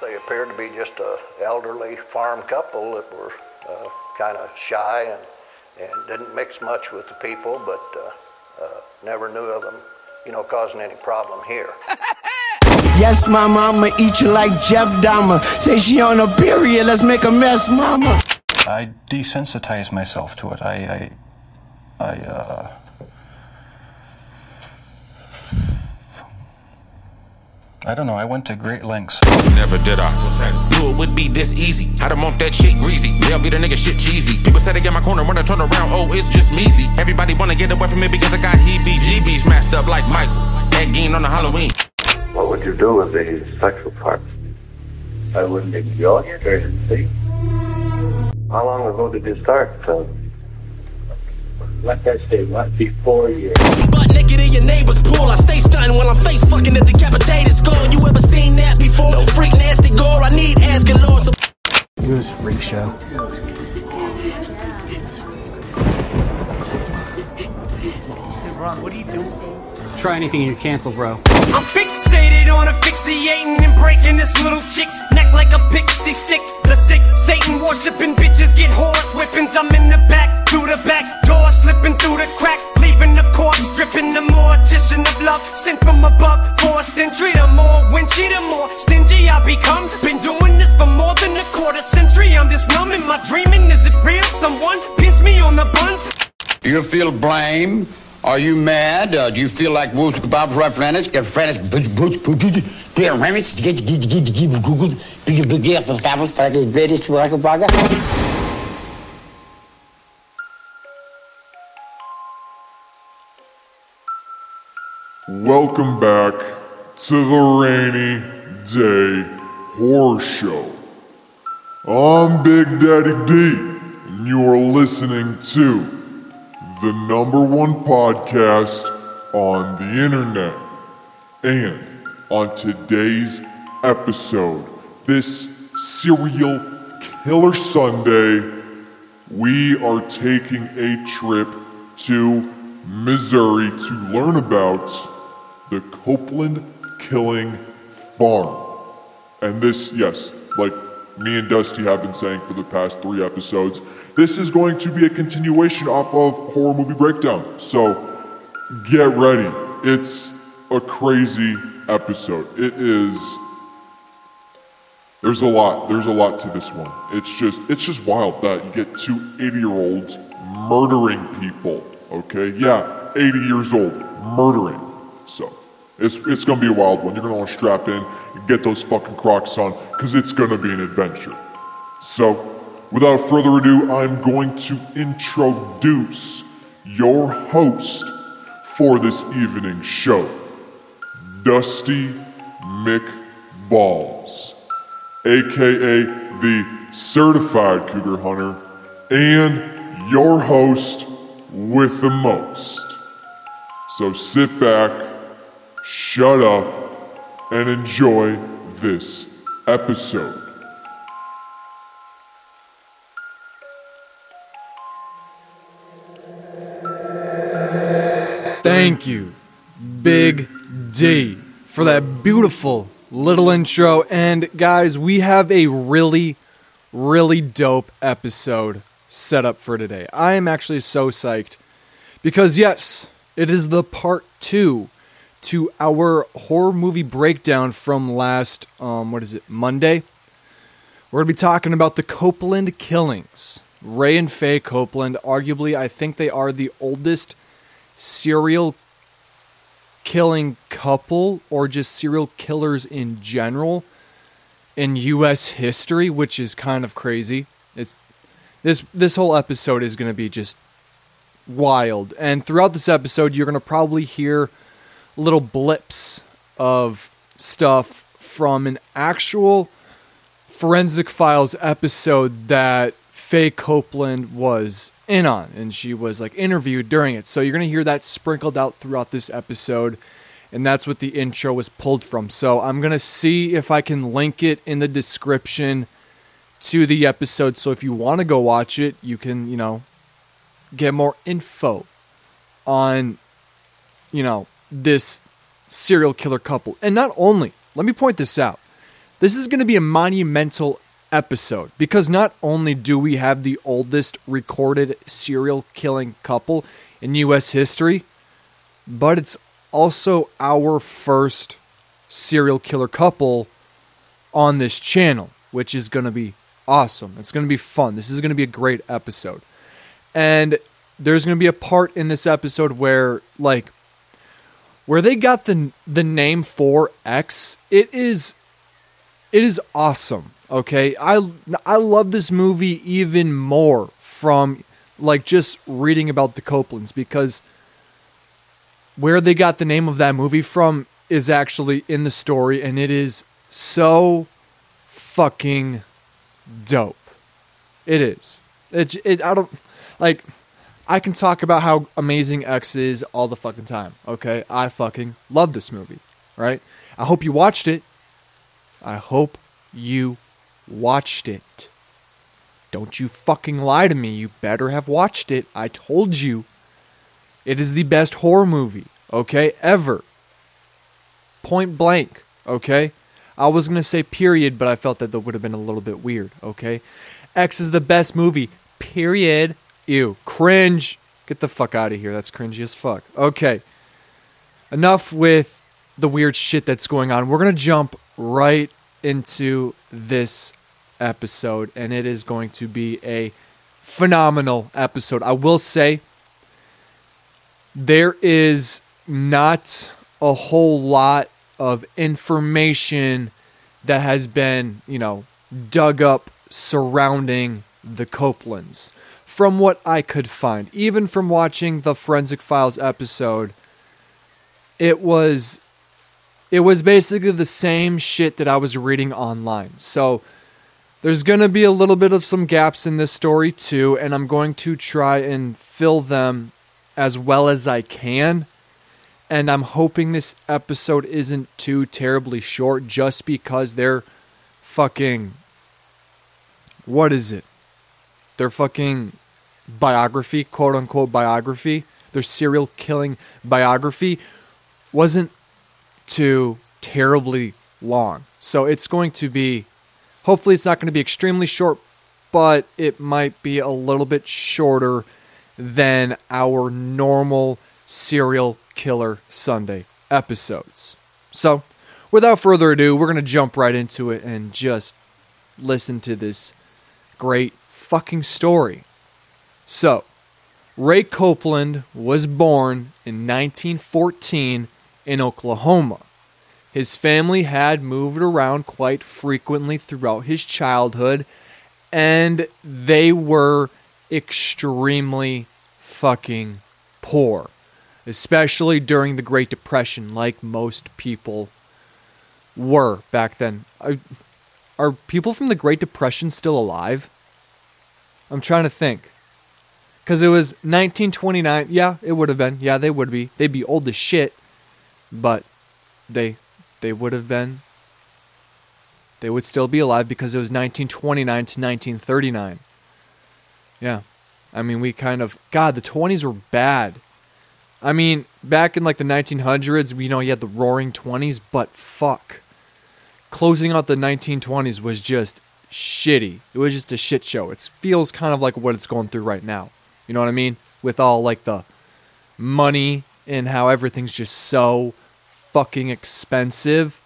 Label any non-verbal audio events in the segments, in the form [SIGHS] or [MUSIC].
They appeared to be just a elderly farm couple that were uh, kind of shy and, and didn't mix much with the people, but uh, uh, never knew of them, you know, causing any problem here. [LAUGHS] Yes, my mama eat you like Jeff Dahmer. Say she on a period, let's make a mess, mama. I desensitized myself to it. I, I, I, I don't know. I went to great lengths. Never did I. Knew it would be this easy. Had them off that shit greasy. They'll be the nigga shit cheesy. People said they get my corner when I turn around. Oh, it's just measy. Everybody wanna get away from me because I got heebie-jeebies smashed up like Michael. That game on the Halloween. What would you do with the sexual parts? I wouldn't enjoy it or see. How long ago did you start? Uh, like I say, what before you? Butt naked in your neighbor's pool. I stay stunning while I'm face fucking the decapitated skull. You ever seen that before? No. Freak nasty gore. I need asking Lord. So It was freak show. What are you doing? Try anything and you cancel, bro. I'm fixated on asphyxiating and breaking this little chick's neck like a pixie stick. The sick Satan worshiping bitches get horse whippings. I'm in the back, through the back door, slipping through the crack, leaving the corpse dripping. The mortician of love sent from above, forced entry. The more winchy, the more stingy I become. Been doing this for more than a quarter century. I'm just numb in my dreaming. Is it real? Someone pinch me on the buns. Do you feel blame? Are you mad? Uh, do you feel like Wolf's Kebab right friends? Get friends, butch, butch, butch, beer remix, get, get, get, get, get, Google, big, big, big, for Fabel, Faggot, British, Waka, Waka. Welcome back to the Rainy Day Horror Show. I'm Big Daddy D, and you are listening to the number one podcast on the internet. And on today's episode, this serial killer Sunday, we are taking a trip to Missouri to learn about the Copeland Killing Farm. And this, yes, like me and Dusty have been saying for the past three episodes, this is going to be a continuation off of Horror Movie Breakdown. So get ready. It's a crazy episode. It is. There's a lot. There's a lot to this one. It's just it's just wild that you get two 80-year-olds murdering people. Okay? Yeah, 80 years old, murdering. So it's it's gonna be a wild one. You're gonna want to strap in and get those fucking Crocs on, cause it's gonna be an adventure. So, without further ado, I'm going to introduce your host for this evening show, Dusty McBalls, aka the certified cougar hunter, and your host with the most. So sit back, shut up, and enjoy this episode. Thank you, Big D, for that beautiful little intro. And guys, we have a really, really dope episode set up for today. I am actually so psyched because, yes, it is the part two to our horror movie breakdown from last, um, what is it, Monday? We're going to be talking about the Copeland killings. Ray and Faye Copeland, arguably, I think they are the oldest serial killing couple or just serial killers in general in US history, which is kind of crazy. It's this this whole episode is going to be just wild. And throughout this episode, you're going to probably hear little blips of stuff from an actual Forensic Files episode that Faye Copeland was in on, and she was like interviewed during it. So you're gonna hear that sprinkled out throughout this episode, and that's what the intro was pulled from. So I'm gonna see if I can link it in the description to the episode. So if you want to go watch it, you can, you know, get more info on, you know, this serial killer couple. And not only, let me point this out this is going to be a monumental episode because not only do we have the oldest recorded serial killing couple in US history, but it's also our first serial killer couple on this channel, which is going to be awesome. It's going to be fun. This is going to be a great episode. And there's going to be a part in this episode where like where they got the the name for X, it is it is awesome. Okay? I I love this movie even more from like just reading about the Copelands because where they got the name of that movie from is actually in the story and it is so fucking dope. It is. It, it I don't like I can talk about how amazing X is all the fucking time. Okay? I fucking love this movie, right? I hope you watched it. I hope you watched it. Don't you fucking lie to me. You better have watched it. I told you. It is the best horror movie, okay, ever. Point blank, okay? I was going to say period, but I felt that that would have been a little bit weird, okay? X is the best movie, period. Ew, cringe. Get the fuck out of here. That's cringy as fuck. Okay. Enough with the weird shit that's going on. We're going to jump right into this episode, and it is going to be a phenomenal episode. I will say there is not a whole lot of information that has been, you know, dug up surrounding the Copelands. From what I could find, even from watching the Forensic Files episode, it was it was basically the same shit that I was reading online. So there's going to be a little bit of some gaps in this story too, and I'm going to try and fill them as well as I can. And I'm hoping this episode isn't too terribly short just because they're fucking. What is it? They're fucking biography, quote unquote biography, their serial killing biography wasn't too terribly long. So it's going to be, hopefully, it's not going to be extremely short, but it might be a little bit shorter than our normal serial killer Sunday episodes. So, without further ado, we're going to jump right into it and just listen to this great fucking story. So, Ray Copeland was born in 1914 in Oklahoma. His family had moved around quite frequently throughout his childhood, and they were extremely fucking poor, especially during the Great Depression, like most people were back then. Are, are people from the Great Depression still alive? I'm trying to think. Because it was 1929. Yeah, it would have been. Yeah, they would be. They'd be old as shit. But they they would have been they would still be alive because it was 1929 to 1939. Yeah. I mean, we kind of God, the 20s were bad. I mean, back in like the 1900s, you know, you had the roaring 20s, but fuck. Closing out the 1920s was just shitty. It was just a shit show. It feels kind of like what it's going through right now. You know what I mean? With all like the money and how everything's just so fucking expensive.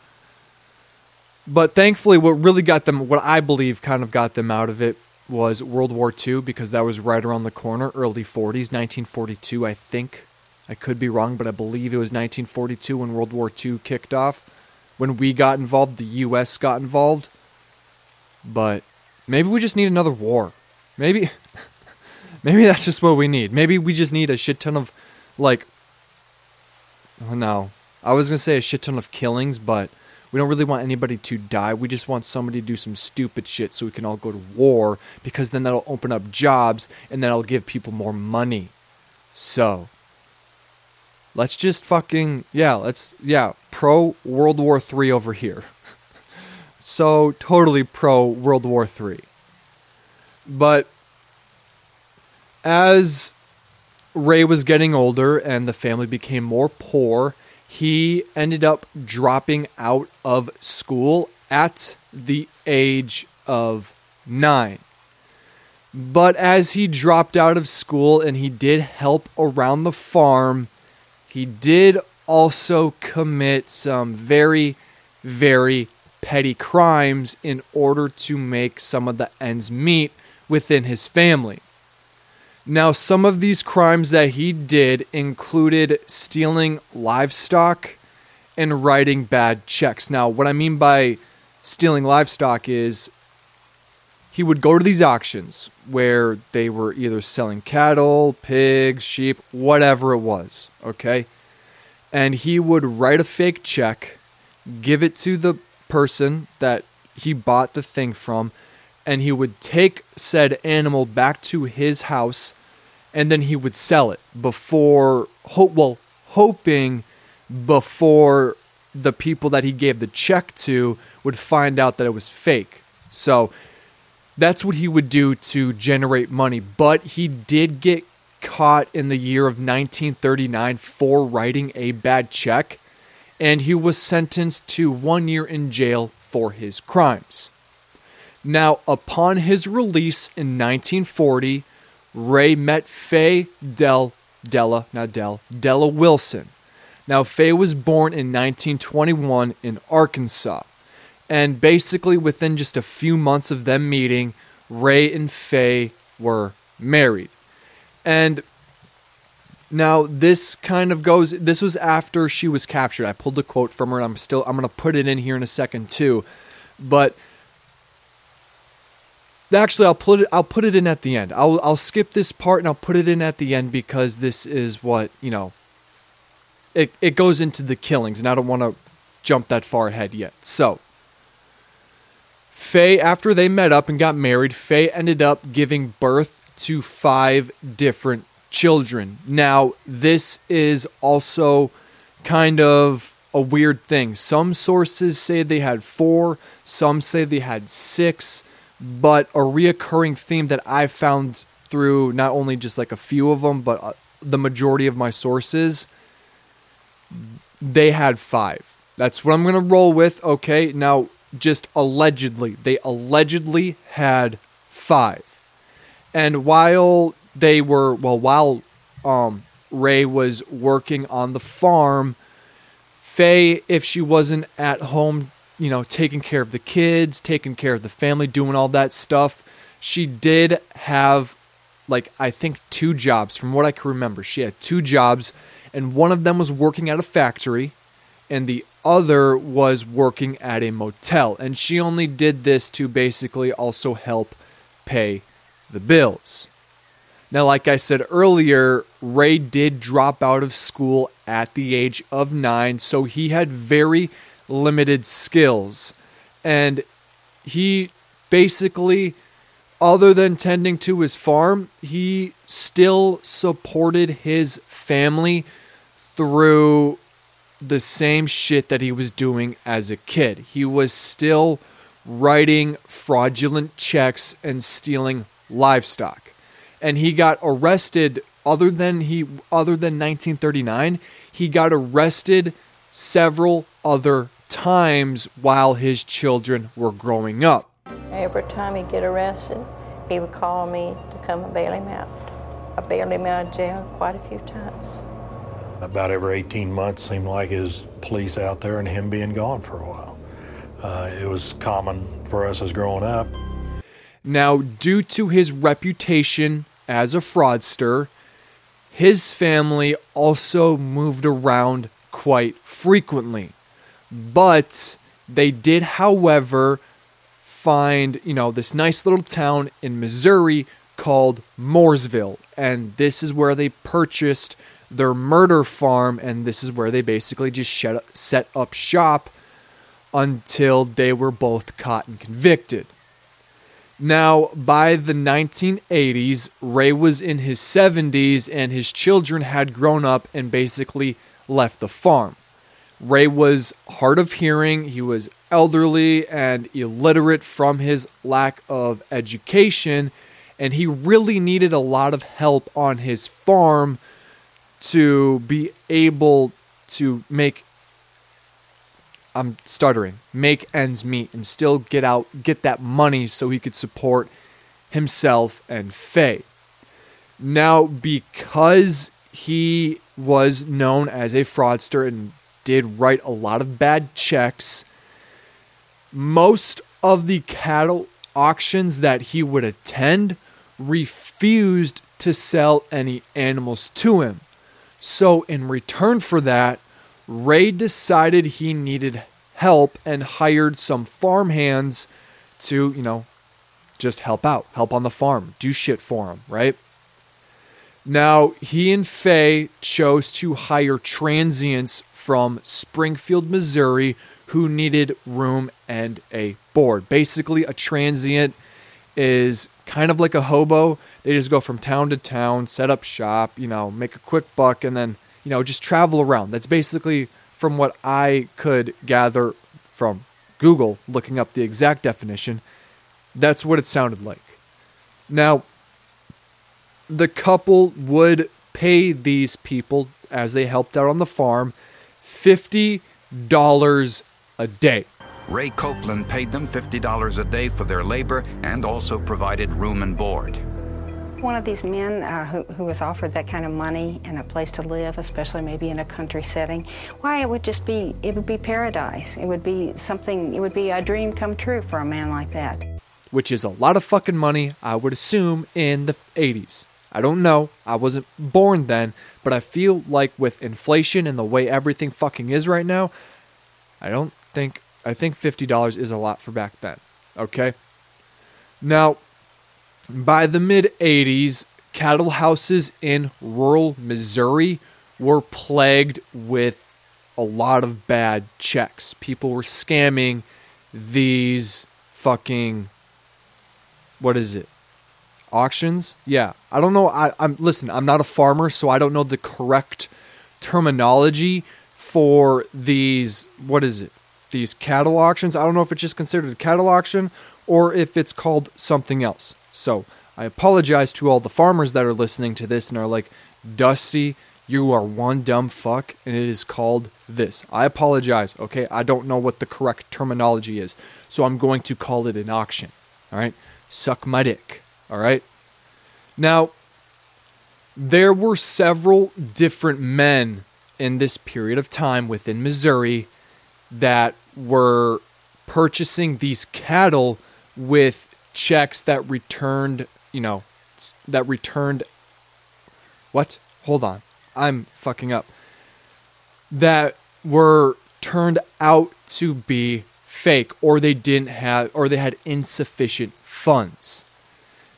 But thankfully, what really got them, what I believe kind of got them out of it, was World War II because that was right around the corner, early 40s, 1942, I think. I could be wrong, but I believe it was 1942 when World War II kicked off. When we got involved, the US got involved. But maybe we just need another war. Maybe [LAUGHS] maybe that's just what we need. Maybe we just need a shit ton of like oh no. I was to say a shit ton of killings, but we don't really want anybody to die. We just want somebody to do some stupid shit so we can all go to war because then that'll open up jobs and that'll give people more money. So, let's just fucking yeah, let's yeah, pro World War 3 over here. [LAUGHS] so, totally pro World War 3. But as Ray was getting older and the family became more poor, he ended up dropping out of school at the age of nine. But as he dropped out of school and he did help around the farm, he did also commit some very, very petty crimes in order to make some of the ends meet within his family. Now, some of these crimes that he did included stealing livestock and writing bad checks. Now, what I mean by stealing livestock is he would go to these auctions where they were either selling cattle, pigs, sheep, whatever it was, okay? And he would write a fake check, give it to the person that he bought the thing from, and he would take said animal back to his house and then he would sell it before hope well hoping before the people that he gave the check to would find out that it was fake. So that's what he would do to generate money, but he did get caught in the year of 1939 for writing a bad check and he was sentenced to 1 year in jail for his crimes. Now, upon his release in 1940, Ray met Faye Del Della, not Del, Della Wilson. Now, Faye was born in 1921 in Arkansas. And basically, within just a few months of them meeting, Ray and Faye were married. And now this kind of goes this was after she was captured. I pulled a quote from her and I'm still I'm going to put it in here in a second too. But actually I'll put it I'll put it in at the end. I'll I'll skip this part and I'll put it in at the end because this is what, you know, it it goes into the killings and I don't want to jump that far ahead yet. So, Faye after they met up and got married, Faye ended up giving birth to five different children. Now, this is also kind of a weird thing. Some sources say they had four, some say they had six, but a reoccurring theme that I found through not only just like a few of them, but uh, the majority of my sources, they had five. That's what I'm going to roll with. Okay. Now, just allegedly, they allegedly had five. And while they were, well, while um, Ray was working on the farm, Faye, if she wasn't at home, you know, taking care of the kids, taking care of the family, doing all that stuff, she did have, like, I think two jobs from what I can remember. She had two jobs, and one of them was working at a factory, and the other was working at a motel. And she only did this to basically also help pay the bills. Now, like I said earlier, Ray did drop out of school at the age of nine, so he had very limited skills. And he basically, other than tending to his farm, he still supported his family through the same shit that he was doing as a kid. He was still writing fraudulent checks and stealing livestock. And he got arrested other than he other than 1939, he got arrested several other times while his children were growing up. Every time he'd get arrested, he would call me to come and bail him out. I bailed him out of jail quite a few times. About every 18 months seemed like his police out there and him being gone for a while. Uh, it was common for us as growing up. Now, due to his reputation as a fraudster, his family also moved around quite frequently. But they did, however, find, you know, this nice little town in Missouri called Mooresville. And this is where they purchased their murder farm. And this is where they basically just set up shop until they were both caught and convicted. Now, by the 1980s, Ray was in his 70s and his children had grown up and basically left the farm. Ray was hard of hearing, he was elderly and illiterate from his lack of education, and he really needed a lot of help on his farm to be able to make I'm stuttering, make ends meet and still get out, get that money so he could support himself and Faye. Now, because he was known as a fraudster and did write a lot of bad checks, most of the cattle auctions that he would attend refused to sell any animals to him. So, in return for that, Ray decided he needed help and hired some farm hands to, you know, just help out, help on the farm, do shit for him, right? Now, he and Faye chose to hire transients from Springfield, Missouri, who needed room and a board. Basically, a transient is kind of like a hobo. They just go from town to town, set up shop, you know, make a quick buck, and then, you know, just travel around. That's basically from what I could gather from Google, looking up the exact definition. That's what it sounded like. Now, the couple would pay these people as they helped out on the farm $50 a day. Ray Copeland paid them $50 a day for their labor and also provided room and board. One of these men uh, who, who was offered that kind of money and a place to live, especially maybe in a country setting, why it would just be, it would be paradise. It would be something, it would be a dream come true for a man like that. Which is a lot of fucking money, I would assume, in the 80s. I don't know. I wasn't born then, but I feel like with inflation and the way everything fucking is right now, I don't think I think $50 is a lot for back then. Okay? Now, by the mid 80s, cattle houses in rural Missouri were plagued with a lot of bad checks. People were scamming these fucking what is it? Auctions? Yeah. I don't know. I, I'm listen, I'm not a farmer, so I don't know the correct terminology for these what is it? These cattle auctions. I don't know if it's just considered a cattle auction or if it's called something else. So I apologize to all the farmers that are listening to this and are like, Dusty, you are one dumb fuck, and it is called this. I apologize, okay? I don't know what the correct terminology is, so I'm going to call it an auction, all right? Suck my dick, all right? Now, there were several different men in this period of time within Missouri that were purchasing these cattle with checks that returned, you know, that returned. What? Hold on. I'm fucking up. That were turned out to be fake or they didn't have or they had insufficient funds.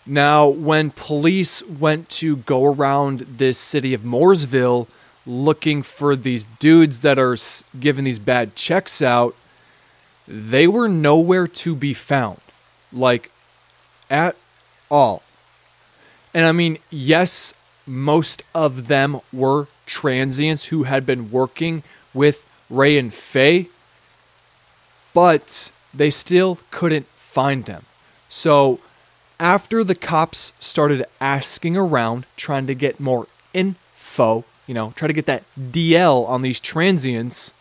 Now, when police went to go around this city of Mooresville looking for these dudes that are giving these bad checks out, they were nowhere to be found. Like, at all. And I mean, yes, most of them were transients who had been working with Ray and Faye, but they still couldn't find them. So, after the cops started asking around, trying to get more info, you know, try to get that DL on these transients,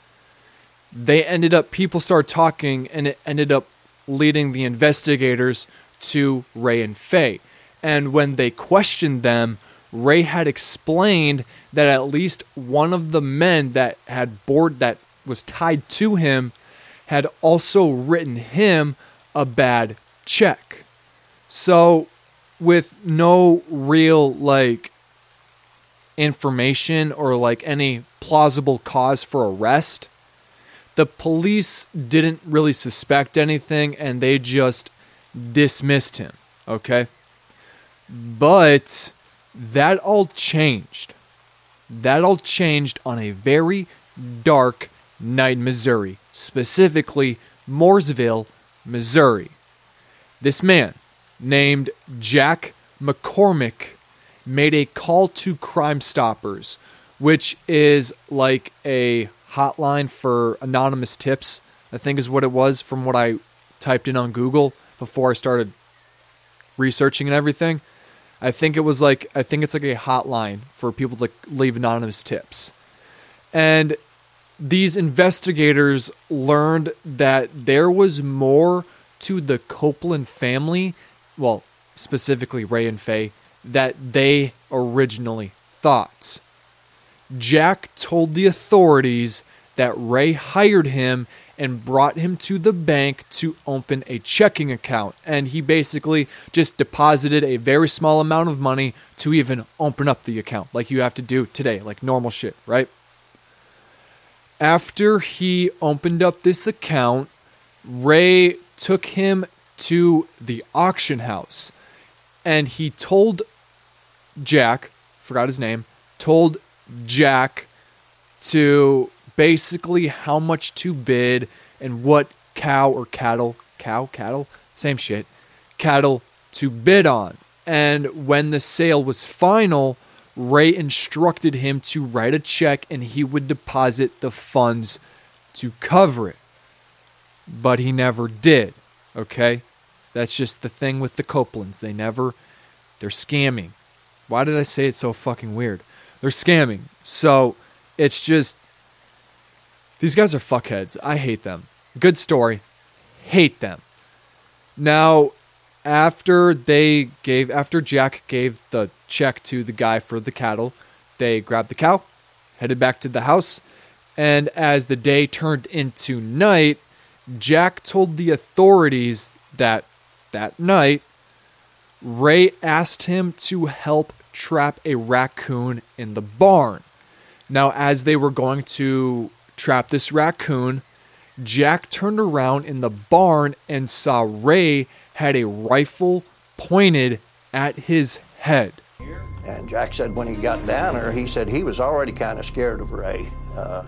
they ended up, people started talking, and it ended up leading the investigators to Ray and Faye. And when they questioned them, Ray had explained that at least one of the men that had board that was tied to him had also written him a bad check. So, with no real like information or like any plausible cause for arrest, the police didn't really suspect anything and they just dismissed him. Okay? But that all changed. That all changed on a very dark night in Missouri, specifically Mooresville, Missouri. This man, named Jack McCormick, made a call to Crime Stoppers, which is like a hotline for anonymous tips, I think is what it was from what I typed in on Google before I started researching and everything. I think it was like I think it's like a hotline for people to leave anonymous tips. And these investigators learned that there was more to the Copeland family, well, specifically Ray and Faye, that they originally thought. Jack told the authorities that Ray hired him and brought him to the bank to open a checking account. And he basically just deposited a very small amount of money to even open up the account, like you have to do today, like normal shit, right? After he opened up this account, Ray took him to the auction house and he told Jack, forgot his name, told Jack to basically how much to bid and what cow or cattle, cow, cattle, same shit, cattle to bid on. And when the sale was final, Ray instructed him to write a check and he would deposit the funds to cover it. But he never did. Okay? That's just the thing with the Copelands. They never, they're scamming. Why did I say it so fucking weird? They're scamming. So it's just, these guys are fuckheads. I hate them. Good story. Hate them. Now, after they gave, after Jack gave the check to the guy for the cattle, they grabbed the cow, headed back to the house, and as the day turned into night, Jack told the authorities that that night, Ray asked him to help trap a raccoon in the barn. Now, as they were going to trap this raccoon, Jack turned around in the barn and saw Ray had a rifle pointed at his head. And Jack said when he got down there, he said he was already kind of scared of Ray. Uh,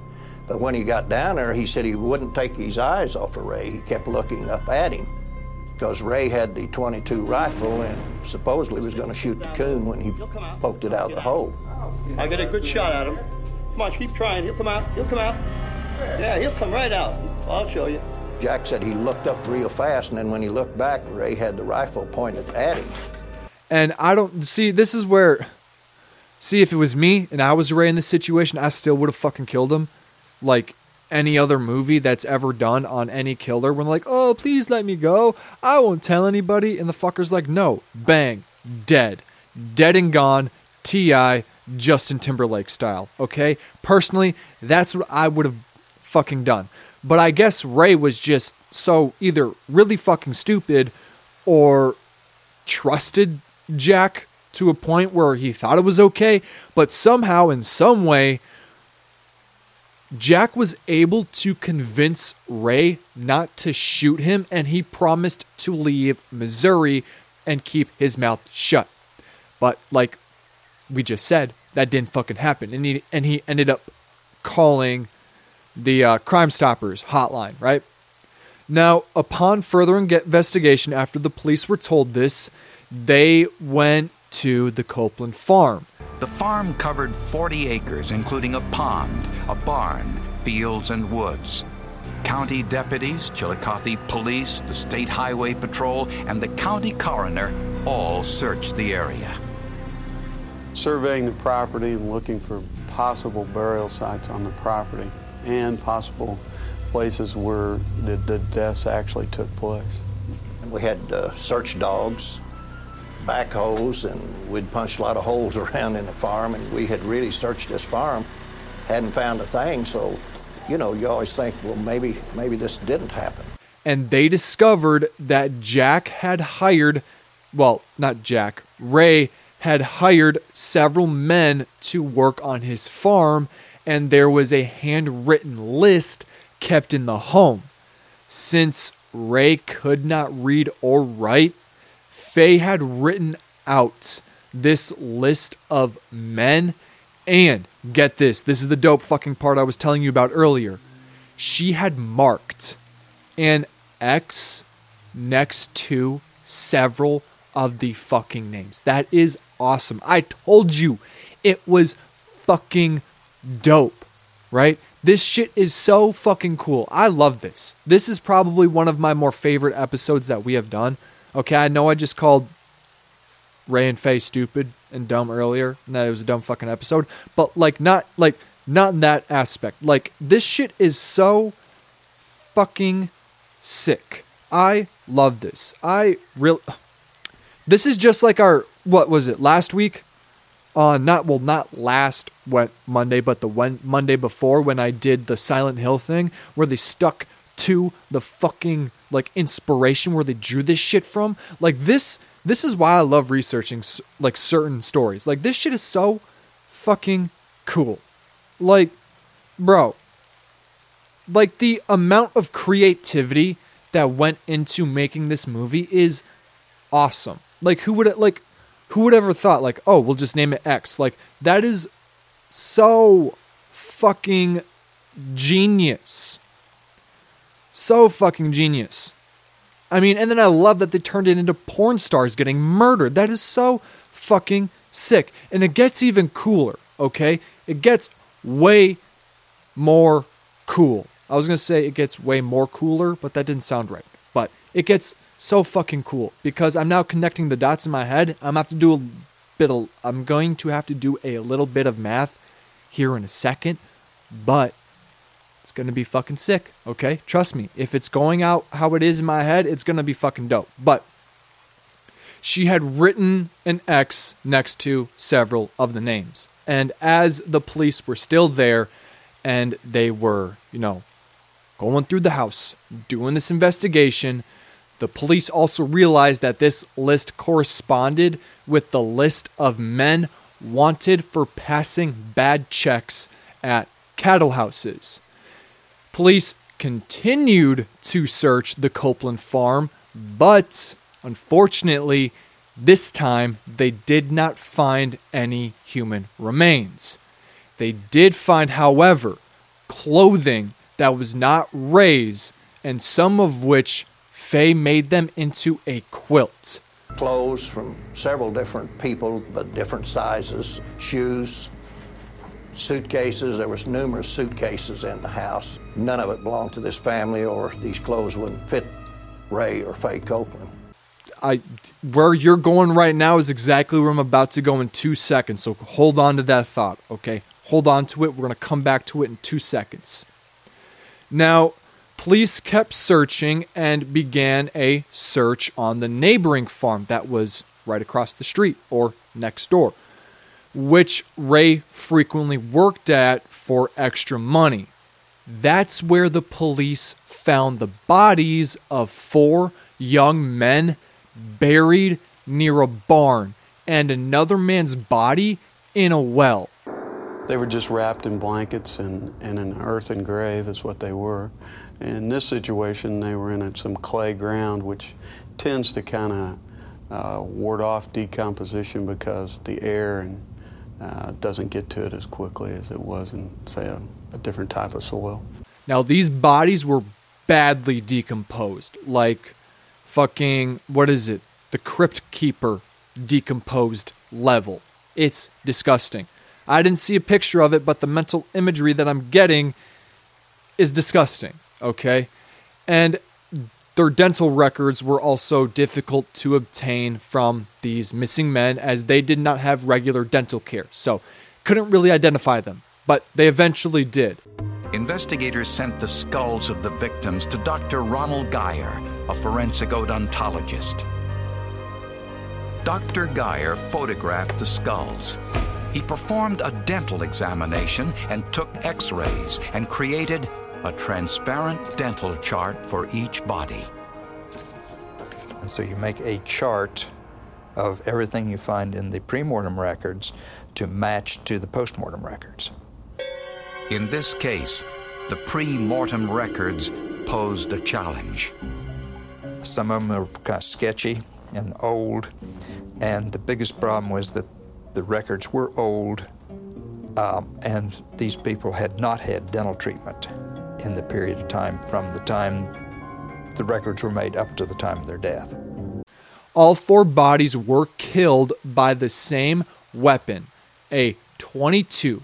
but when he got down there, he said he wouldn't take his eyes off of Ray. He kept looking up at him because Ray had the 22 rifle and supposedly was going to shoot the coon when he poked it out of the hole. I got a good shot at him. Come on, keep trying. He'll come out. He'll come out. Yeah, he'll come right out. I'll show you. Jack said he looked up real fast, and then when he looked back, Ray had the rifle pointed at him. And I don't see this is where see if it was me and I was Ray in this situation, I still would have fucking killed him. Like any other movie that's ever done on any killer when like, oh please let me go. I won't tell anybody and the fucker's like, no, bang, dead. Dead and gone, T.I. Justin Timberlake style. Okay? Personally, that's what I would have fucking done. But I guess Ray was just so either really fucking stupid or trusted Jack to a point where he thought it was okay, but somehow, in some way, Jack was able to convince Ray not to shoot him, and he promised to leave Missouri and keep his mouth shut. But, like we just said, that didn't fucking happen. And he, and he ended up calling the uh, Crime Stoppers hotline, right? Now, upon further investigation, after the police were told this, they went to the Copeland farm. The farm covered 40 acres, including a pond, a barn, fields, and woods. County deputies, Chillicothe Police, the State Highway Patrol, and the county coroner all searched the area. Surveying the property and looking for possible burial sites on the property and possible places where the, the deaths actually took place. We had uh, search dogs, backhoes, and we'd punched a lot of holes [LAUGHS] around in the farm, and we had really searched this farm, hadn't found a thing, so, you know, you always think, well, maybe, maybe this didn't happen. And they discovered that Jack had hired, well, not Jack, Ray had hired several men to work on his farm, and there was a handwritten list kept in the home. Since Ray could not read or write, Faye had written out this list of men. And get this this is the dope fucking part I was telling you about earlier. She had marked an X next to several of the fucking names. That is awesome. I told you it was fucking dope, right? This shit is so fucking cool. I love this. This is probably one of my more favorite episodes that we have done. Okay, I know I just called Ray and Faye stupid and dumb earlier, and that it was a dumb fucking episode, but like not like Not in that aspect. Like, this shit is so fucking sick. I love this. I really. This is just like our. What was it? Last week? Uh, not well, not last went Monday, but the one Monday before when I did the Silent Hill thing, where they stuck to the fucking like inspiration where they drew this shit from. Like this, this is why I love researching like certain stories. Like this shit is so fucking cool. Like, bro, like the amount of creativity that went into making this movie is awesome. Like who would like who would ever thought like, "Oh, we'll just name it X." Like that is so fucking genius. So fucking genius. I mean, and then I love that they turned it into porn stars getting murdered. That is so fucking sick. And it gets even cooler, okay? It gets way more cool. I was going to say it gets way more cooler, but that didn't sound right. But it gets so fucking cool because I'm now connecting the dots in my head. I'm have to do a bit of I'm going to have to do a little bit of math here in a second, but it's going to be fucking sick, okay? Trust me. If it's going out how it is in my head, it's going to be fucking dope. But she had written an X next to several of the names. And as the police were still there and they were, you know, going through the house, doing this investigation, the police also realized that this list corresponded with the list of men wanted for passing bad checks at cattle houses. Police continued to search the Copeland farm, but unfortunately, this time they did not find any human remains. They did find, however, clothing that was not Ray's, and some of which Faye made them into a quilt. Clothes from several different people, but different sizes, shoes, suitcases. There was numerous suitcases in the house. None of it belonged to this family, or these clothes wouldn't fit Ray or Faye Copeland. I where you're going right now is exactly where I'm about to go in two seconds. So hold on to that thought, okay? Hold on to it. We're gonna come back to it in two seconds. Now, police kept searching and began a search on the neighboring farm that was right across the street or next door, which Ray frequently worked at for extra money. That's where the police found the bodies of four young men buried near a barn and another man's body in a well. They were just wrapped in blankets and, and an earthen grave, is what they were. In this situation, they were in some clay ground, which tends to kind of uh, ward off decomposition because the air and, uh, doesn't get to it as quickly as it was in, say, a, a different type of soil. Now, these bodies were badly decomposed. Like, fucking, what is it? The Crypt Keeper decomposed level. It's disgusting. I didn't see a picture of it, but the mental imagery that I'm getting is disgusting, okay? And their dental records were also difficult to obtain from these missing men as they did not have regular dental care. So, couldn't really identify them, but they eventually did. Investigators sent the skulls of the victims to Dr. Ronald Gier, a forensic odontologist. Dr. Gier photographed the skulls. He performed a dental examination and took x rays and created a transparent dental chart for each body. And so you make a chart of everything you find in the premortem records to match to the postmortem records. In this case, the pre mortem records posed a challenge. Some of them are kind of sketchy and old, and the biggest problem was that the records were old, um, and these people had not had dental treatment in the period of time from the time the records were made up to the time of their death. All four bodies were killed by the same weapon, a 22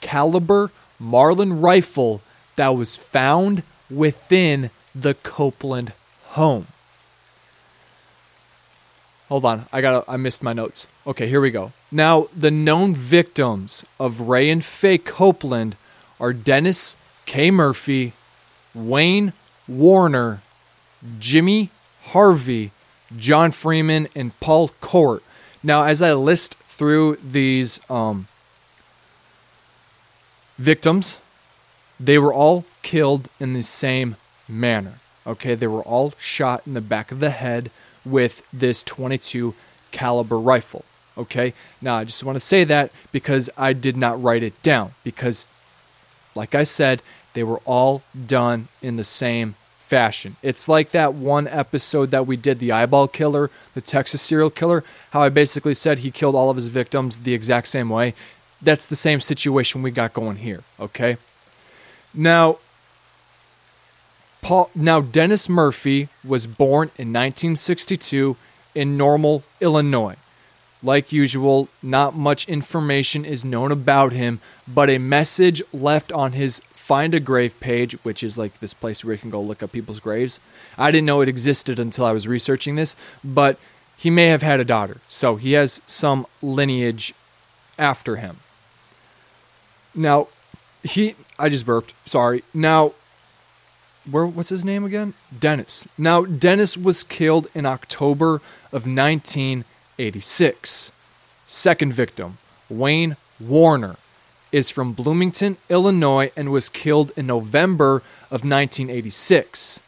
caliber Marlin rifle that was found within the Copeland home. Hold on, I got I missed my notes. Okay, here we go. Now, the known victims of Ray and Faye Copeland are Dennis K. Murphy, Wayne Warner, Jimmy Harvey, John Freeman, and Paul Cowart. Now, as I list through these um, victims, they were all killed in the same manner. Okay, they were all shot in the back of the head with this 22 caliber rifle. Okay, now I just want to say that because I did not write it down because, like I said, they were all done in the same fashion. It's like that one episode that we did, the eyeball killer, the Texas serial killer, how I basically said he killed all of his victims the exact same way. That's the same situation we got going here, okay? Now, Paul now Dennis Murphy was born in 1962 in Normal, Illinois. Like usual, not much information is known about him, but a message left on his Find a Grave page, which is like this place where you can go look up people's graves. I didn't know it existed until I was researching this, but he may have had a daughter, so he has some lineage after him. Now, he I just burped. Sorry. Now, where what's his name again? Dennis. Now, Dennis was killed in October of 1986. Second victim, Wayne Warner, is from Bloomington, Illinois, and was killed in November of 1986.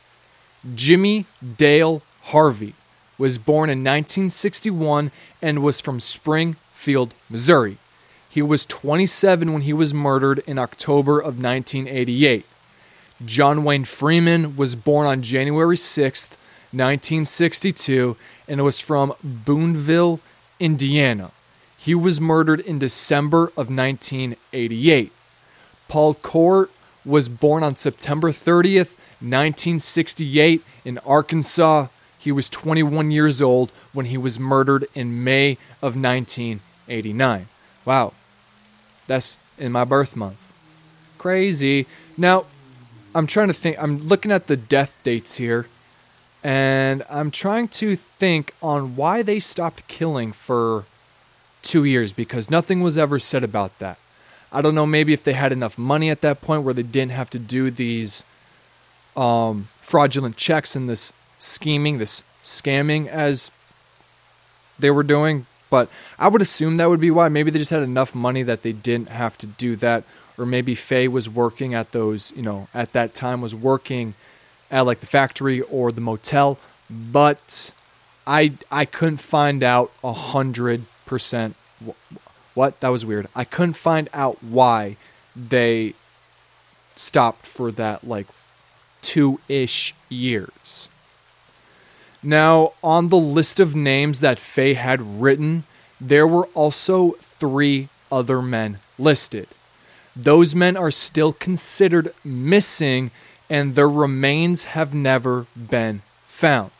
Jimmy Dale Harvey was born in 1961 and was from Springfield, Missouri. He was 27 when he was murdered in October of 1988. John Wayne Freeman was born on January 6th, 1962, and it was from Boonville, Indiana. He was murdered in December of 1988. Paul Cowart was born on September 30th, 1968, in Arkansas. He was 21 years old when he was murdered in May of 1989. Wow, that's in my birth month. Crazy. Now, I'm trying to think, I'm looking at the death dates here, and I'm trying to think on why they stopped killing for two years because nothing was ever said about that. I don't know, maybe if they had enough money at that point where they didn't have to do these um, fraudulent checks and this scheming, this scamming as they were doing. But I would assume that would be why. Maybe they just had enough money that they didn't have to do that. Or maybe Faye was working at those, you know, at that time was working at like the factory or the motel. But I I couldn't find out a hundred percent. What that was weird. I couldn't find out why they stopped for that like two ish years. Now, on the list of names that Faye had written, there were also three other men listed. Those men are still considered missing, and their remains have never been found.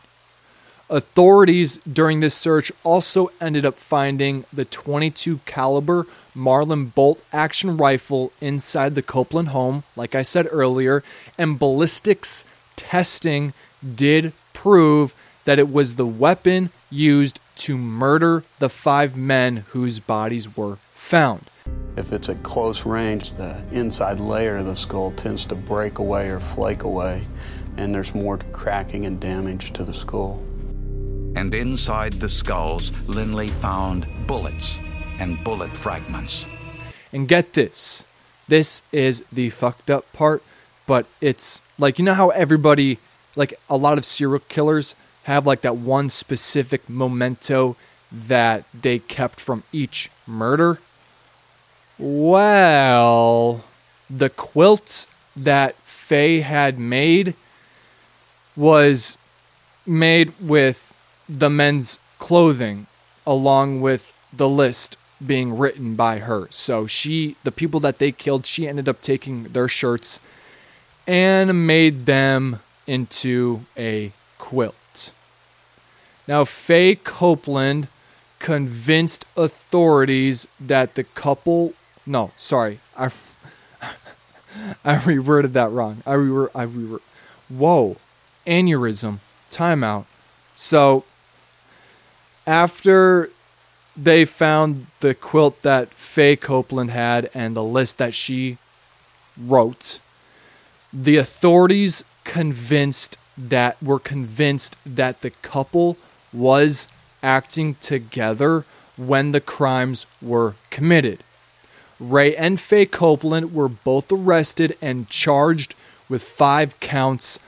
Authorities during this search also ended up finding the 22 caliber Marlin bolt action rifle inside the Copeland home, like I said earlier, and ballistics testing did prove that it was the weapon used to murder the five men whose bodies were found. If it's at close range, the inside layer of the skull tends to break away or flake away, and there's more cracking and damage to the skull. And inside the skulls, Lindley found bullets and bullet fragments. And get this this is the fucked up part, but it's like, you know how everybody, like a lot of serial killers, have like that one specific memento that they kept from each murder? Well, the quilt that Faye had made was made with the men's clothing along with the list being written by her. So she the people that they killed, she ended up taking their shirts and made them into a quilt. Now Faye Copeland convinced authorities that the couple no, sorry. I [LAUGHS] I reworded that wrong. I reword I reword Whoa. Aneurysm. Timeout. So after they found the quilt that Faye Copeland had and the list that she wrote, the authorities convinced that were convinced that the couple was acting together when the crimes were committed. Ray and Faye Copeland were both arrested and charged with five counts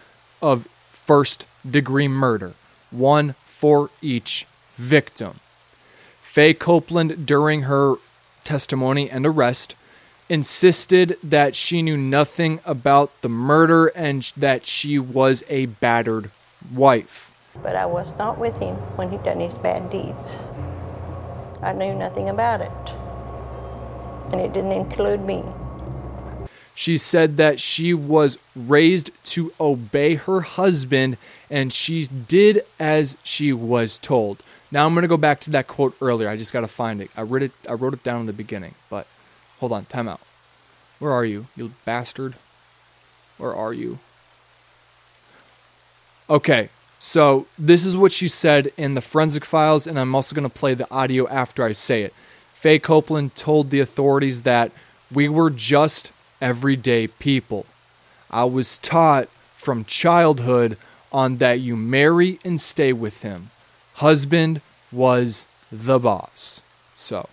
of first degree murder, one for each victim. Faye Copeland, during her testimony and arrest, insisted that she knew nothing about the murder and that she was a battered wife. But I was not with him when he done his bad deeds. I knew nothing about it. And it didn't include me. She said that she was raised to obey her husband and she did as she was told. Now I'm going to go back to that quote earlier. I just got to find it. I wrote it I wrote it down in the beginning, but hold on, time out. Where are you? You bastard. Where are you? Okay. So, this is what she said in the forensic files and I'm also going to play the audio after I say it. Faye Copeland told the authorities that we were just everyday people. I was taught from childhood on that you marry and stay with him. Husband was the boss. So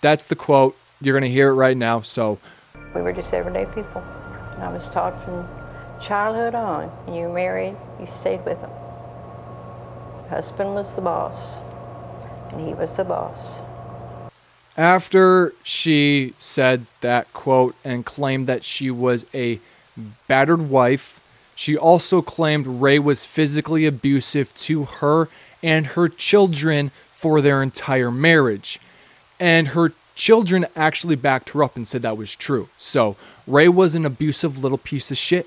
that's the quote. You're going to hear it right now. So We were just everyday people. I was taught from childhood on. You married, you stayed with him. Husband was the boss, and he was the boss. After she said that quote and claimed that she was a battered wife, she also claimed Ray was physically abusive to her and her children for their entire marriage. And her children actually backed her up and said that was true. So Ray was an abusive little piece of shit.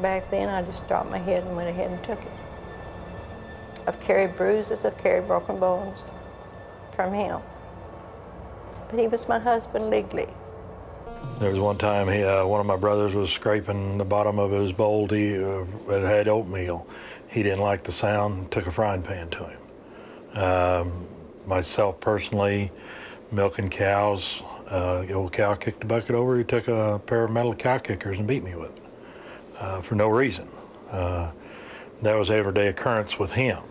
Back then, I just dropped my head and went ahead and took it. I've carried bruises, I've carried broken bones from him. But he was my husband legally. There was one time he, uh, one of my brothers was scraping the bottom of his bowl. He uh, it had oatmeal. He didn't like the sound. Took a frying pan to him. Um, myself personally, milking cows. Uh, the old cow kicked the bucket over. He took a pair of metal cow kickers and beat me with it uh, for no reason. Uh, that was everyday occurrence with him.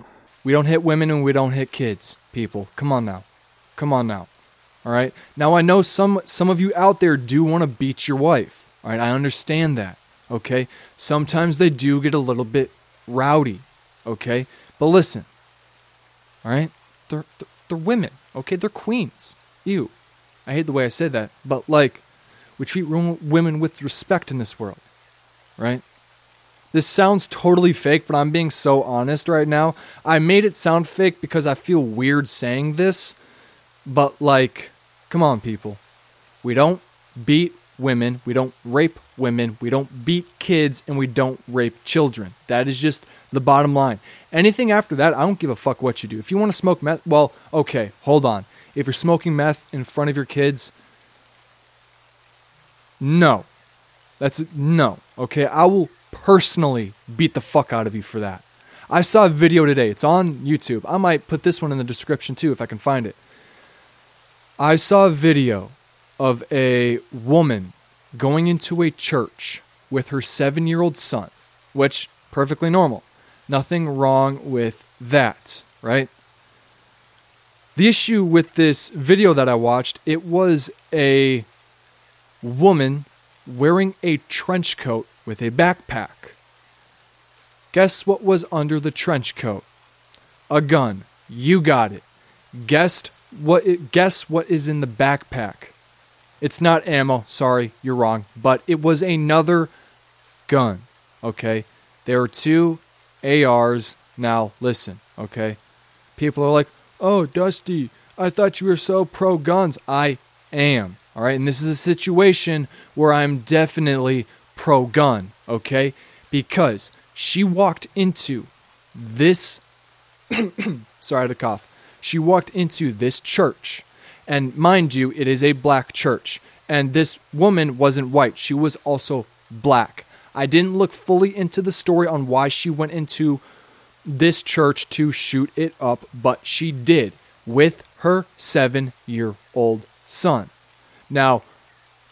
We don't hit women and we don't hit kids, people. Come on now. Come on now. All right? Now I know some some of you out there do want to beat your wife. All right? I understand that. Okay? Sometimes they do get a little bit rowdy. Okay? But listen. All right? They're they're, women. Okay? They're queens. Ew. I hate the way I said that, but like we treat women with respect in this world. Right? This sounds totally fake, but I'm being so honest right now. I made it sound fake because I feel weird saying this, but like, come on, people. We don't beat women, we don't rape women, we don't beat kids, and we don't rape children. That is just the bottom line. Anything after that, I don't give a fuck what you do. If you want to smoke meth, well, okay, hold on. If you're smoking meth in front of your kids, no. That's no. Okay, I will personally beat the fuck out of you for that. I saw a video today. It's on YouTube. I might put this one in the description too if I can find it. I saw a video of a woman going into a church with her 7-year-old son, which perfectly normal. Nothing wrong with that, right? The issue with this video that I watched, it was a woman wearing a trench coat with a backpack. Guess what was under the trench coat? A gun. You got it. Guessed what it, guess what is in the backpack? It's not ammo, sorry, you're wrong, but it was another gun. Okay? There are two ARs. Now listen, okay? People are like, "Oh, Dusty, I thought you were so pro guns." I am. All right? And this is a situation where I'm definitely pro gun, okay? Because she walked into this [COUGHS] sorry, to cough. She walked into this church. And mind you, it is a black church. And this woman wasn't white, she was also black. I didn't look fully into the story on why she went into this church to shoot it up, but she did with her seven year old son. Now,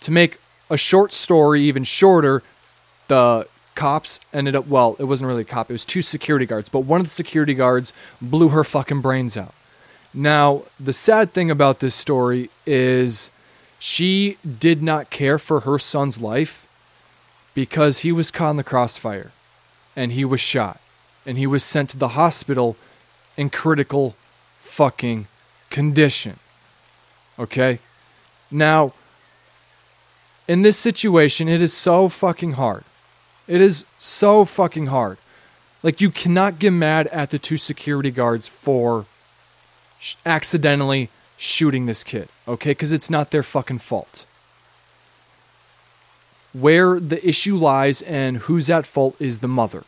to make a short story, even shorter, the cops ended up, well, it wasn't really a cop, it was two security guards, but one of the security guards blew her fucking brains out. Now, the sad thing about this story is she did not care for her son's life because he was caught in the crossfire and he was shot and he was sent to the hospital in critical fucking condition. Okay? Now, in this situation, it is so fucking hard. It is so fucking hard. Like, you cannot get mad at the two security guards for sh- accidentally shooting this kid, okay? Because it's not their fucking fault. Where the issue lies and who's at fault is the mother.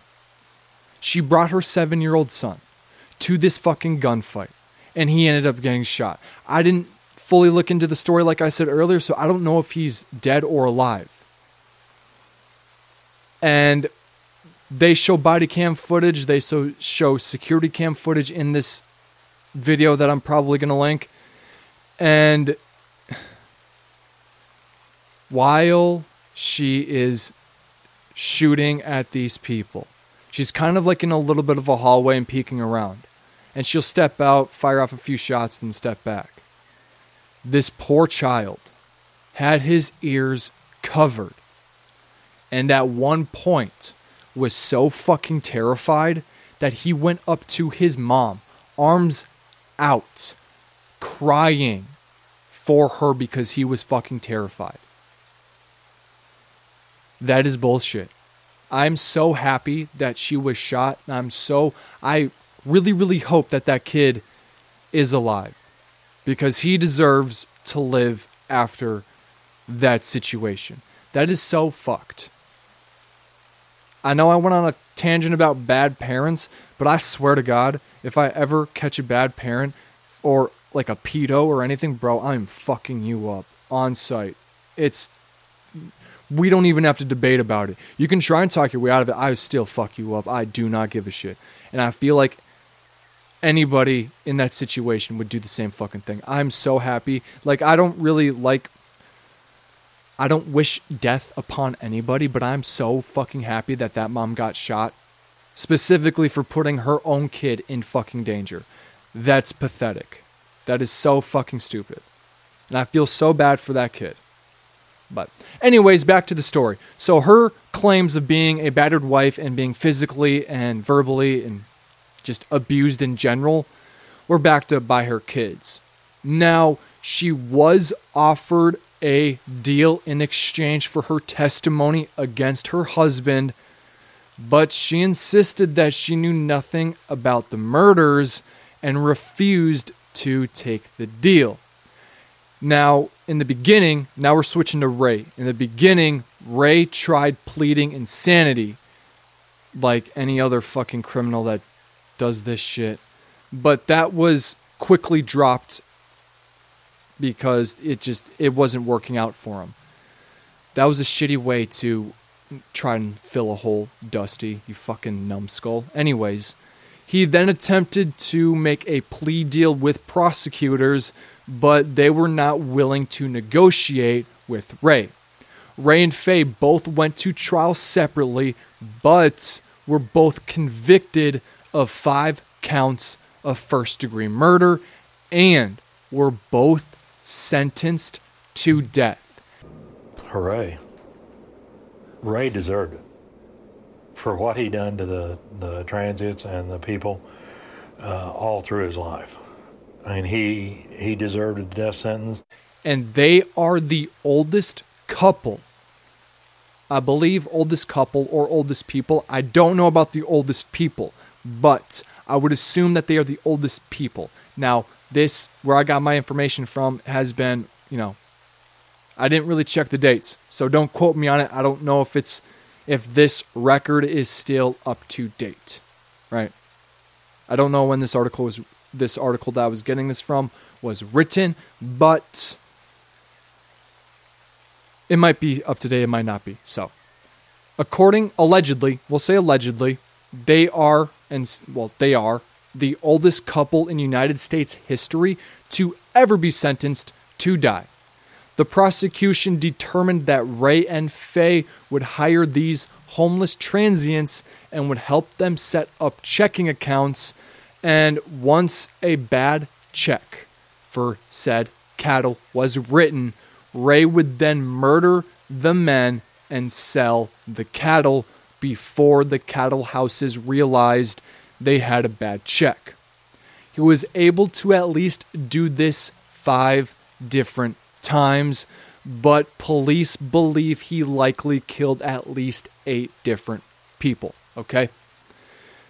She brought her seven year old son to this fucking gunfight, and he ended up getting shot. I didn't fully look into the story, like I said earlier, so I don't know if he's dead or alive. And they show body cam footage, they so show security cam footage in this video that I'm probably going to link. And while she is shooting at these people, she's kind of like in a little bit of a hallway and peeking around. And she'll step out, fire off a few shots, and step back. This poor child had his ears covered. And at one point was so fucking terrified that he went up to his mom, arms out, crying for her because he was fucking terrified. That is bullshit. I'm so happy that she was shot. I'm so, I really, really hope that that kid is alive because he deserves to live after that situation. That is so fucked. I know I went on a tangent about bad parents, but I swear to God, if I ever catch a bad parent or like a pedo or anything, bro, I'm fucking you up on site. It's we don't even have to debate about it. You can try and talk your way out of it. I still fuck you up. I do not give a shit. And I feel like anybody in that situation would do the same fucking thing. I'm so happy. Like I don't really like I don't wish death upon anybody, but I'm so fucking happy that that mom got shot specifically for putting her own kid in fucking danger. That's pathetic. That is so fucking stupid. And I feel so bad for that kid. But, anyways, back to the story. So, her claims of being a battered wife and being physically and verbally and just abused in general were backed up by her kids. Now, she was offered a deal in exchange for her testimony against her husband, but she insisted that she knew nothing about the murders and refused to take the deal. Now, in the beginning, now we're switching to Ray. In the beginning, Ray tried pleading insanity like any other fucking criminal that does this shit. But that was quickly dropped because it just it wasn't working out for him. That was a shitty way to try and fill a hole, Dusty, you fucking numbskull. Anyways, he then attempted to make a plea deal with prosecutors, but they were not willing to negotiate with Ray. Ray and Faye both went to trial separately, but were both convicted of five counts of first degree murder and were both sentenced to death. Hooray. Ray deserved it for what he done to the, the transits and the people uh, all through his life. I mean, he, he deserved a death sentence. And they are the oldest couple. I believe oldest couple or oldest people. I don't know about the oldest people, but I would assume that they are the oldest people. Now, this, where I got my information from, has been, you know, I didn't really check the dates, so don't quote me on it. I don't know if it's if this record is still up to date, right? I don't know when this article was this article that I was getting this from was written, but it might be up to date, it might not be. So, according allegedly, we'll say allegedly, they are and well, they are the oldest couple in United States history to ever be sentenced to die. The prosecution determined that Ray and Faye would hire these homeless transients and would help them set up checking accounts. And once a bad check for said cattle was written, Ray would then murder the men and sell the cattle before the cattle houses realized they had a bad check. He was able to at least do this five different times, but police believe he likely killed at least eight different people. Okay?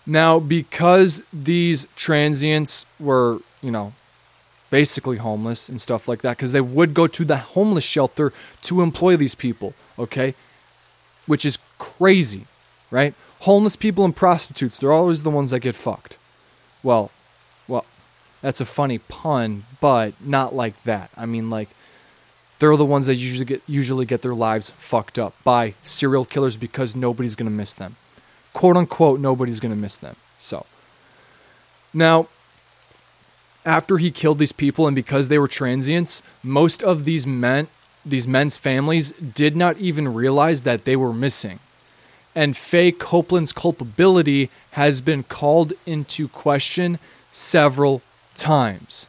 Now, because these transients were, you know, basically homeless and stuff like that, because they would go to the homeless shelter to employ these people, okay? Which is crazy, right? Homeless people and prostitutes, they're always the ones that get fucked. Well, well, that's a funny pun, but not like that. I mean, like, they're the ones that usually get usually get their lives fucked up by serial killers because nobody's gonna miss them, quote unquote. Nobody's gonna miss them. So now, after he killed these people and because they were transients, most of these men, these men's families, did not even realize that they were missing. And Faye Copeland's culpability has been called into question several times.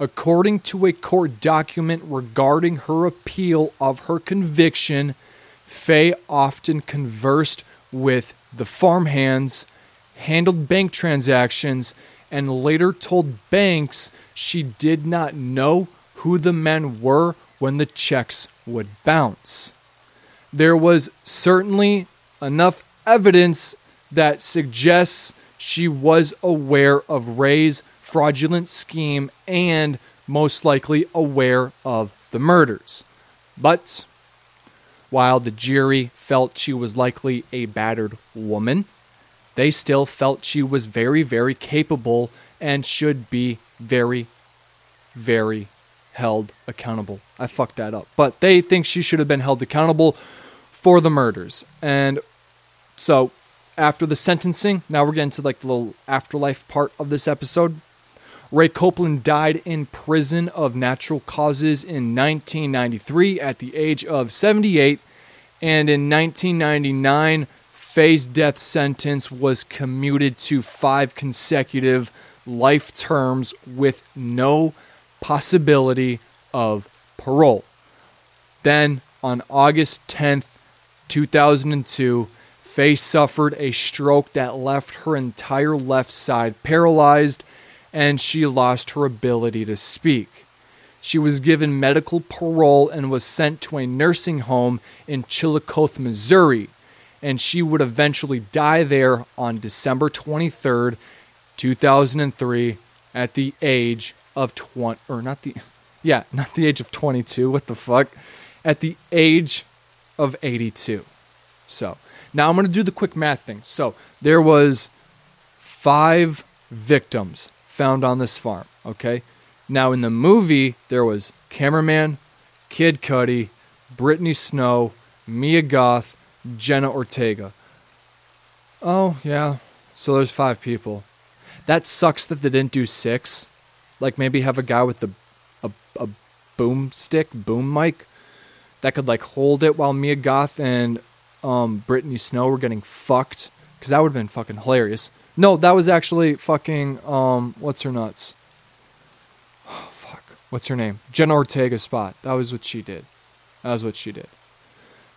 According to a court document regarding her appeal of her conviction, Faye often conversed with the farmhands, handled bank transactions, and later told banks she did not know who the men were when the checks would bounce. There was certainly enough evidence that suggests she was aware of Ray's fraudulent scheme and most likely aware of the murders. But while the jury felt she was likely a battered woman, they still felt she was very, very capable and should be very, very held accountable. I fucked that up. But they think she should have been held accountable for the murders. And so after the sentencing, now we're getting to like the little afterlife part of this episode. Ray Copeland died in prison of natural causes in 1993 at the age of 78, and in 1999, Faye's death sentence was commuted to five consecutive life terms with no possibility of parole. Then, on August 10th, 2002, Faye suffered a stroke that left her entire left side paralyzed and she lost her ability to speak. She was given medical parole and was sent to a nursing home in Chillicothe, Missouri, and she would eventually die there on December 23rd, 2003 at the age of 20 or not the yeah, not the age of 22, what the fuck? At the age of 82. So, now I'm going to do the quick math thing. So, there was 5 victims found on this farm. Okay. Now in the movie, there was cameraman, Kid Cudi, Brittany Snow, Mia Goth, Jenna Ortega. Oh yeah, so there's five people. That sucks that they didn't do six. Like maybe have a guy with the a, a boom stick, boom mic that could like hold it while Mia Goth and um, Brittany Snow were getting fucked. Because that would have been fucking hilarious. No, that was actually fucking um what's her nuts? Oh, [SIGHS] fuck. What's her name? Jenna Ortega spot. That was what she did. That was what she did.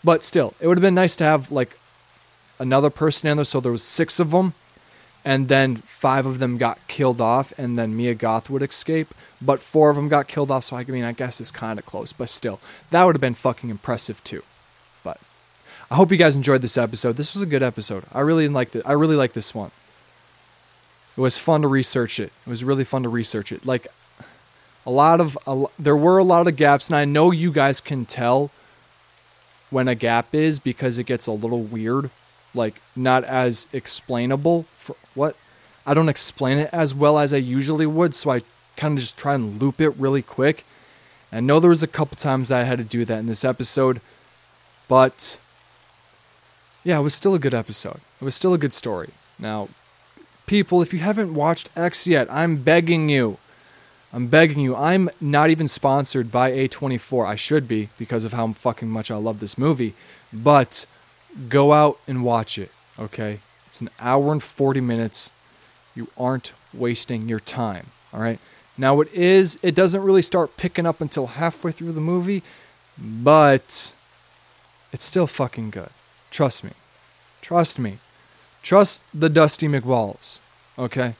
But still, it would have been nice to have like another person in there so there was 6 of them and then 5 of them got killed off and then Mia Goth would escape, but 4 of them got killed off so I mean I guess it's kind of close, but still. That would have been fucking impressive too. But I hope you guys enjoyed this episode. This was a good episode. I really liked it. I really like this one. It was fun to research it. It was really fun to research it. Like a lot of a, there were a lot of gaps, and I know you guys can tell when a gap is because it gets a little weird, like not as explainable. For what I don't explain it as well as I usually would, so I kind of just try and loop it really quick. I know there was a couple times I had to do that in this episode, but yeah, it was still a good episode. It was still a good story. Now, people, if you haven't watched X yet, I'm begging you. I'm begging you. I'm not even sponsored by A24. I should be because of how fucking much I love this movie. But go out and watch it, okay? It's an hour and 40 minutes. You aren't wasting your time, all right? Now it is it doesn't really start picking up until halfway through the movie, but it's still fucking good. Trust me. Trust me. Trust the Dusty McWalls, okay?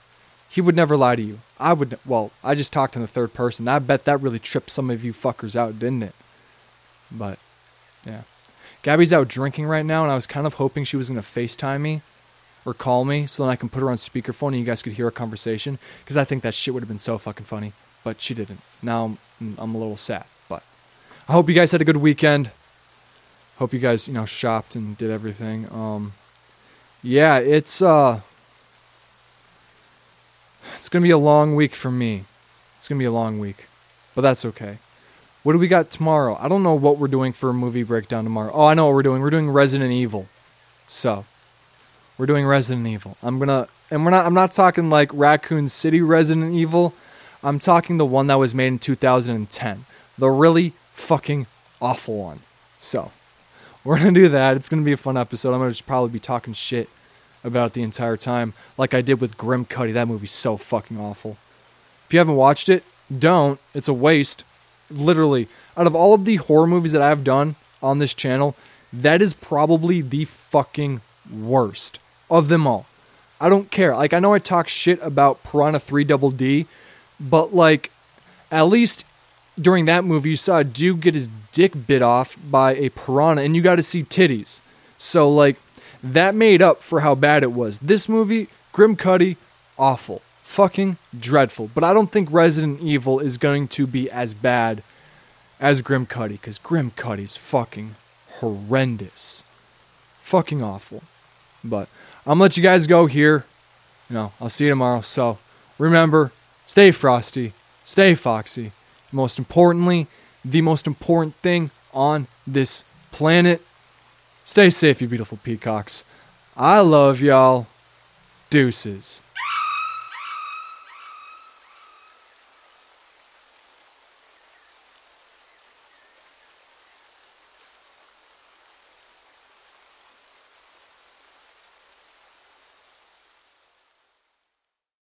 He would never lie to you. I would, well, I just talked in the third person. I bet that really tripped some of you fuckers out, didn't it? But, yeah. Gabby's out drinking right now, and I was kind of hoping she was going to FaceTime me or call me so then I can put her on speakerphone and you guys could hear a conversation because I think that shit would have been so fucking funny. But she didn't. Now I'm, I'm a little sad. But I hope you guys had a good weekend. Hope you guys, you know, shopped and did everything. Um, yeah, it's uh, it's gonna be a long week for me. It's gonna be a long week, but that's okay. What do we got tomorrow? I don't know what we're doing for a movie breakdown tomorrow. Oh, I know what we're doing. We're doing Resident Evil. So, we're doing Resident Evil. I'm gonna, and we're not. I'm not talking like Raccoon City Resident Evil. I'm talking the one that was made in 2010, the really fucking awful one. So, we're gonna do that. It's gonna be a fun episode. I'm gonna just probably be talking shit about the entire time, like I did with Grimcutty. That movie's so fucking awful. If you haven't watched it, don't. It's a waste. Literally, out of all of the horror movies that I've done on this channel, that is probably the fucking worst of them all. I don't care. Like I know I talk shit about Piranha 3 Double D, but like at least during that movie you saw a dude get his dick bit off by a piranha and you got to see titties. So like that made up for how bad it was. This movie, Grimcutty, awful. Fucking dreadful. But I don't think Resident Evil is going to be as bad as Grimcutty, because Grimcutty's fucking horrendous. Fucking awful. But I'm gonna let you guys go here. You know, I'll see you tomorrow. So remember, stay frosty, stay foxy. Most importantly, the most important thing on this planet, stay safe, you beautiful peacocks. I love y'all. Deuces.